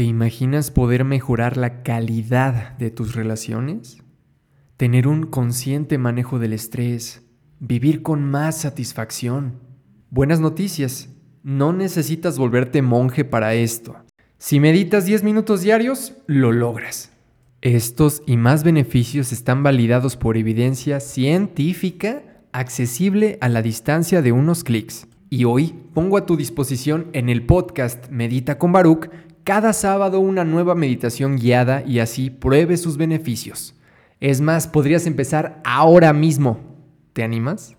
¿Te imaginas poder mejorar la calidad de tus relaciones? Tener un consciente manejo del estrés, vivir con más satisfacción. Buenas noticias, no necesitas volverte monje para esto. Si meditas 10 minutos diarios, lo logras. Estos y más beneficios están validados por evidencia científica accesible a la distancia de unos clics. Y hoy pongo a tu disposición en el podcast Medita con Baruch cada sábado una nueva meditación guiada y así pruebe sus beneficios. Es más, podrías empezar ahora mismo. ¿Te animas?